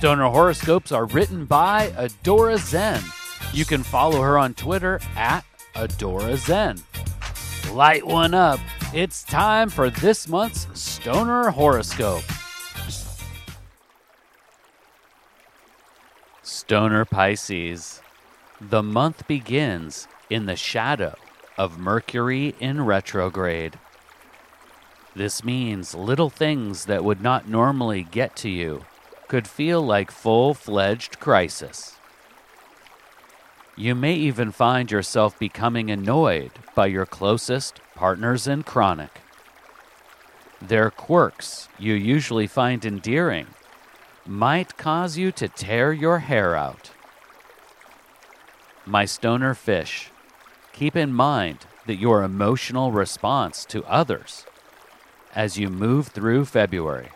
Stoner horoscopes are written by Adora Zen. You can follow her on Twitter at Adora Zen. Light one up. It's time for this month's Stoner horoscope. Stoner Pisces. The month begins in the shadow of Mercury in retrograde. This means little things that would not normally get to you could feel like full fledged crisis. You may even find yourself becoming annoyed by your closest partners in chronic. Their quirks you usually find endearing might cause you to tear your hair out. My stoner fish, keep in mind that your emotional response to others as you move through February.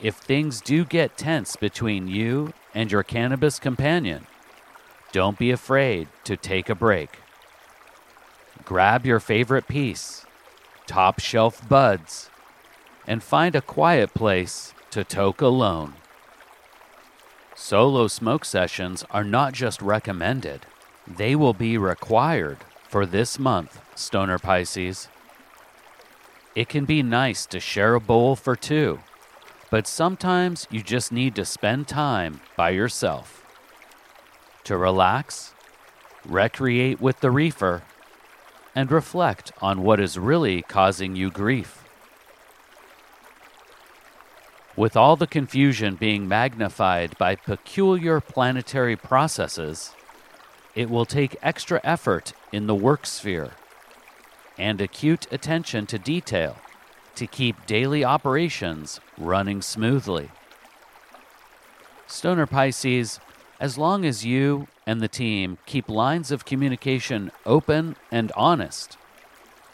If things do get tense between you and your cannabis companion, don't be afraid to take a break. Grab your favorite piece, top shelf buds, and find a quiet place to toke alone. Solo smoke sessions are not just recommended, they will be required for this month, Stoner Pisces. It can be nice to share a bowl for two, but sometimes you just need to spend time by yourself. To relax, recreate with the reefer, and reflect on what is really causing you grief. With all the confusion being magnified by peculiar planetary processes, it will take extra effort in the work sphere and acute attention to detail to keep daily operations running smoothly. Stoner Pisces, as long as you and the team keep lines of communication open and honest,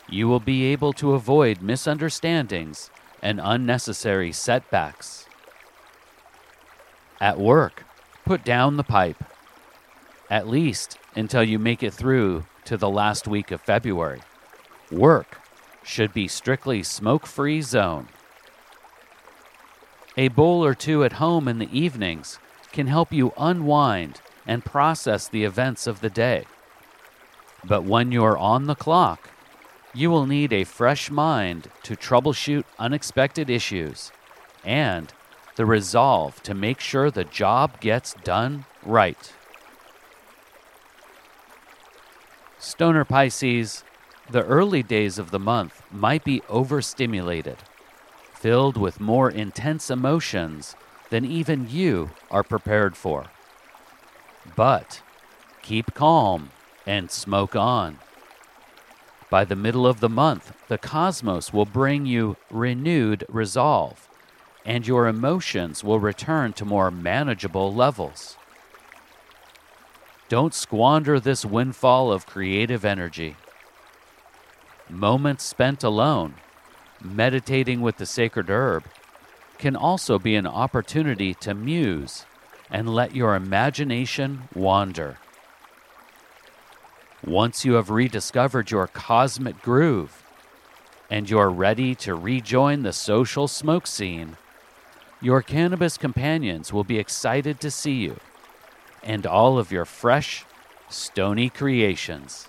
you will be able to avoid misunderstandings and unnecessary setbacks. At work, put down the pipe, at least until you make it through to the last week of February. Work should be strictly smoke free zone. A bowl or two at home in the evenings can help you unwind and process the events of the day. But when you're on the clock, you will need a fresh mind to troubleshoot unexpected issues and the resolve to make sure the job gets done right. Stoner Pisces, the early days of the month might be overstimulated, filled with more intense emotions than even you are prepared for. But keep calm and smoke on. By the middle of the month, the cosmos will bring you renewed resolve, and your emotions will return to more manageable levels. Don't squander this windfall of creative energy. Moments spent alone, meditating with the sacred herb, can also be an opportunity to muse and let your imagination wander. Once you have rediscovered your cosmic groove and you're ready to rejoin the social smoke scene, your cannabis companions will be excited to see you and all of your fresh, stony creations.